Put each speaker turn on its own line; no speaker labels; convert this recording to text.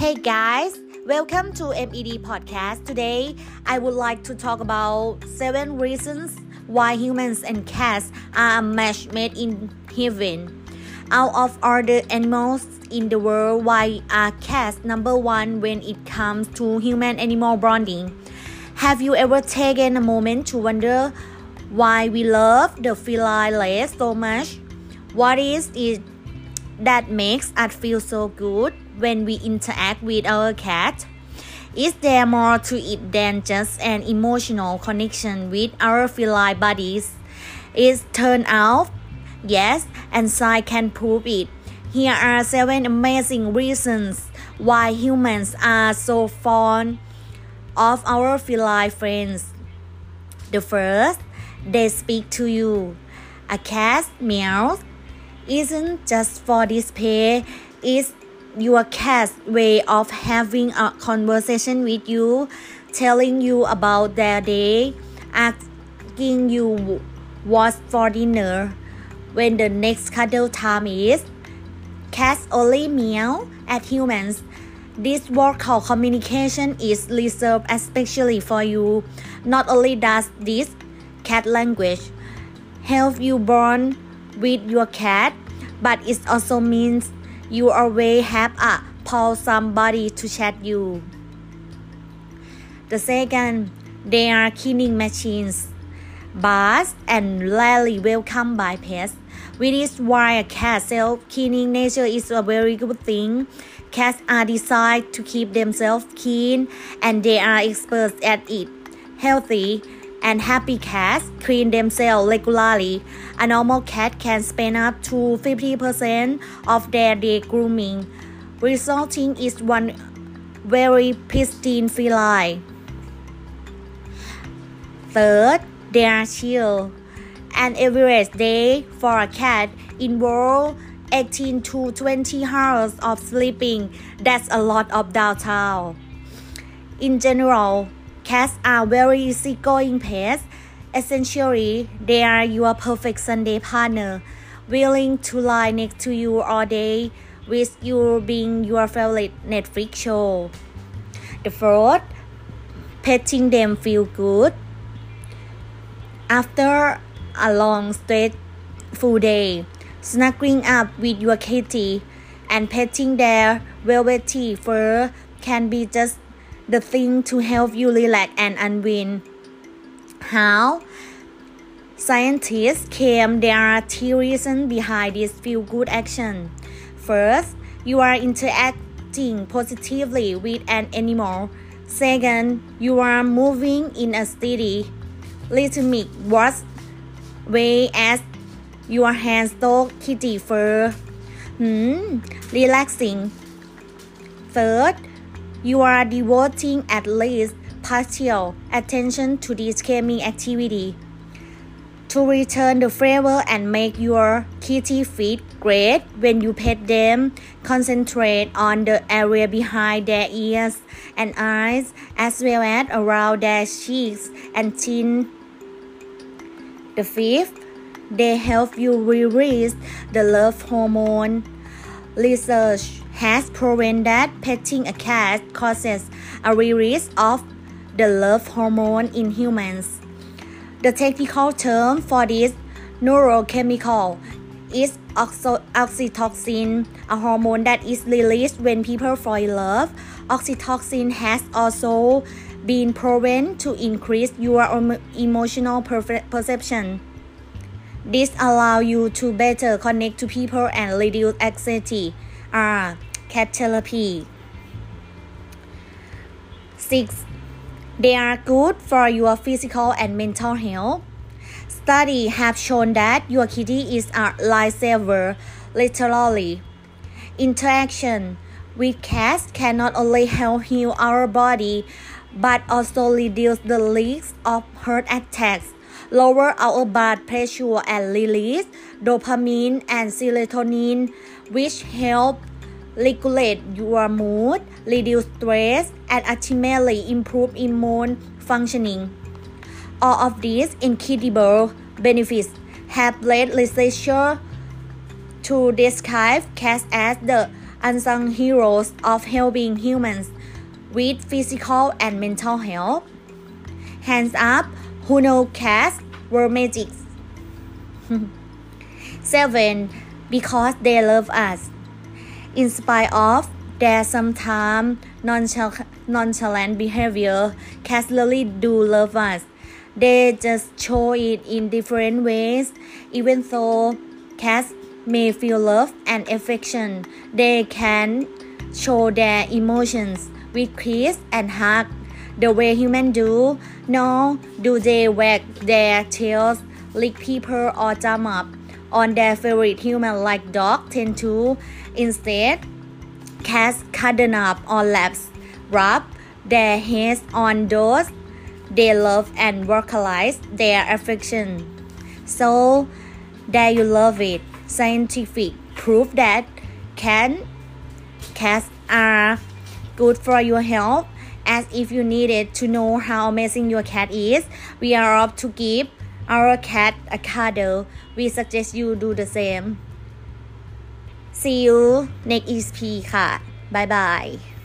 Hey guys, welcome to MED Podcast. Today, I would like to talk about seven reasons why humans and cats are a match made in heaven. Out of all the animals in the world, why are cats number one when it comes to human-animal bonding? Have you ever taken a moment to wonder why we love the feline race so much? What is it that makes us feel so good when we interact with our cat? Is there more to it than just an emotional connection with our feline buddies? It turned out, yes, and science can prove it. Here are seven amazing reasons why humans are so fond of our feline friends. The first, they speak to you. A cat meows isn't just for display, it's your cat's way of having a conversation with you, telling you about their day, asking you what's for dinner, when the next cuddle time is. Cats only meow at humans. This vocal communication is reserved especially for you. Not only does this cat language help you bond with your cat, but it also means you always have a call somebody to chat you. The second, they are cleaning machines, bars, and rarely welcomed by pets. Which is why a cat self-cleaning nature is a very good thing. Cats are designed to keep themselves clean, and they are experts at it. Healthy and happy cats clean themselves regularly. A normal cat can spend up to 50% of their day grooming, resulting in one very pristine feline. Third, they are chill. An average day for a cat involves 18 to 20 hours of sleeping. That's a lot of downtime. In general, Cats are very easygoing pets. Essentially, they are your perfect Sunday partner, willing to lie next to you all day, with you being your favorite Netflix show. The fourth, petting them feel good. After a long, stressful day, snuggling up with your kitty and petting their velvety fur can be just the thing to help you relax and unwind. How? Scientists claim there are two reasons behind this feel good action. First, you are interacting positively with an animal. Second, you are moving in a steady, rhythmic walk way as your hands stroke kitty fur. Hmm, relaxing. Third, you are devoting at least partial attention to this calming activity. To return the flavor and make your kitty feel great when you pet them, concentrate on the area behind their ears and eyes, as well as around their cheeks and chin. The fifth, they help you release the love hormone. Research has proven that petting a cat causes a release of the love hormone in humans. The technical term for this neurochemical is oxytocin, a hormone that is released when people fall in love. Oxytocin has also been proven to increase your emotional perception. This allows you to better connect to people and reduce anxiety. Ah, R cat therapy. 6. They are good for your physical and mental health. Studies have shown that your kitty is a lifesaver, literally. Interaction with cats can not only help heal our body, but also reduce the risk of heart attacks, lower our blood pressure, and release dopamine and serotonin, which help regulate your mood, reduce stress, and ultimately improve immune functioning. All of these incredible benefits have led researchers to describe cats as the unsung heroes of helping humans with physical and mental health. Hands up who know cats were magics. 7. Because they love us. In spite of their sometimes nonchalant behavior, cats really do love us. They just show it in different ways. Even though cats may feel love and affection, they can show their emotions with kiss and hug the way humans do. Nor do they wag their tails, lick people, or jump up on their favorite human like dogs tend to. Instead, cats cuddle up on laps, rub their heads on those they love and vocalize their affection. So, there you love it. Scientific proof that can cats are good for your health as if you needed to know how amazing your cat is. We are off to give our cat a cuddle. We suggest you do the same. See you next EP ค่ะ Bye bye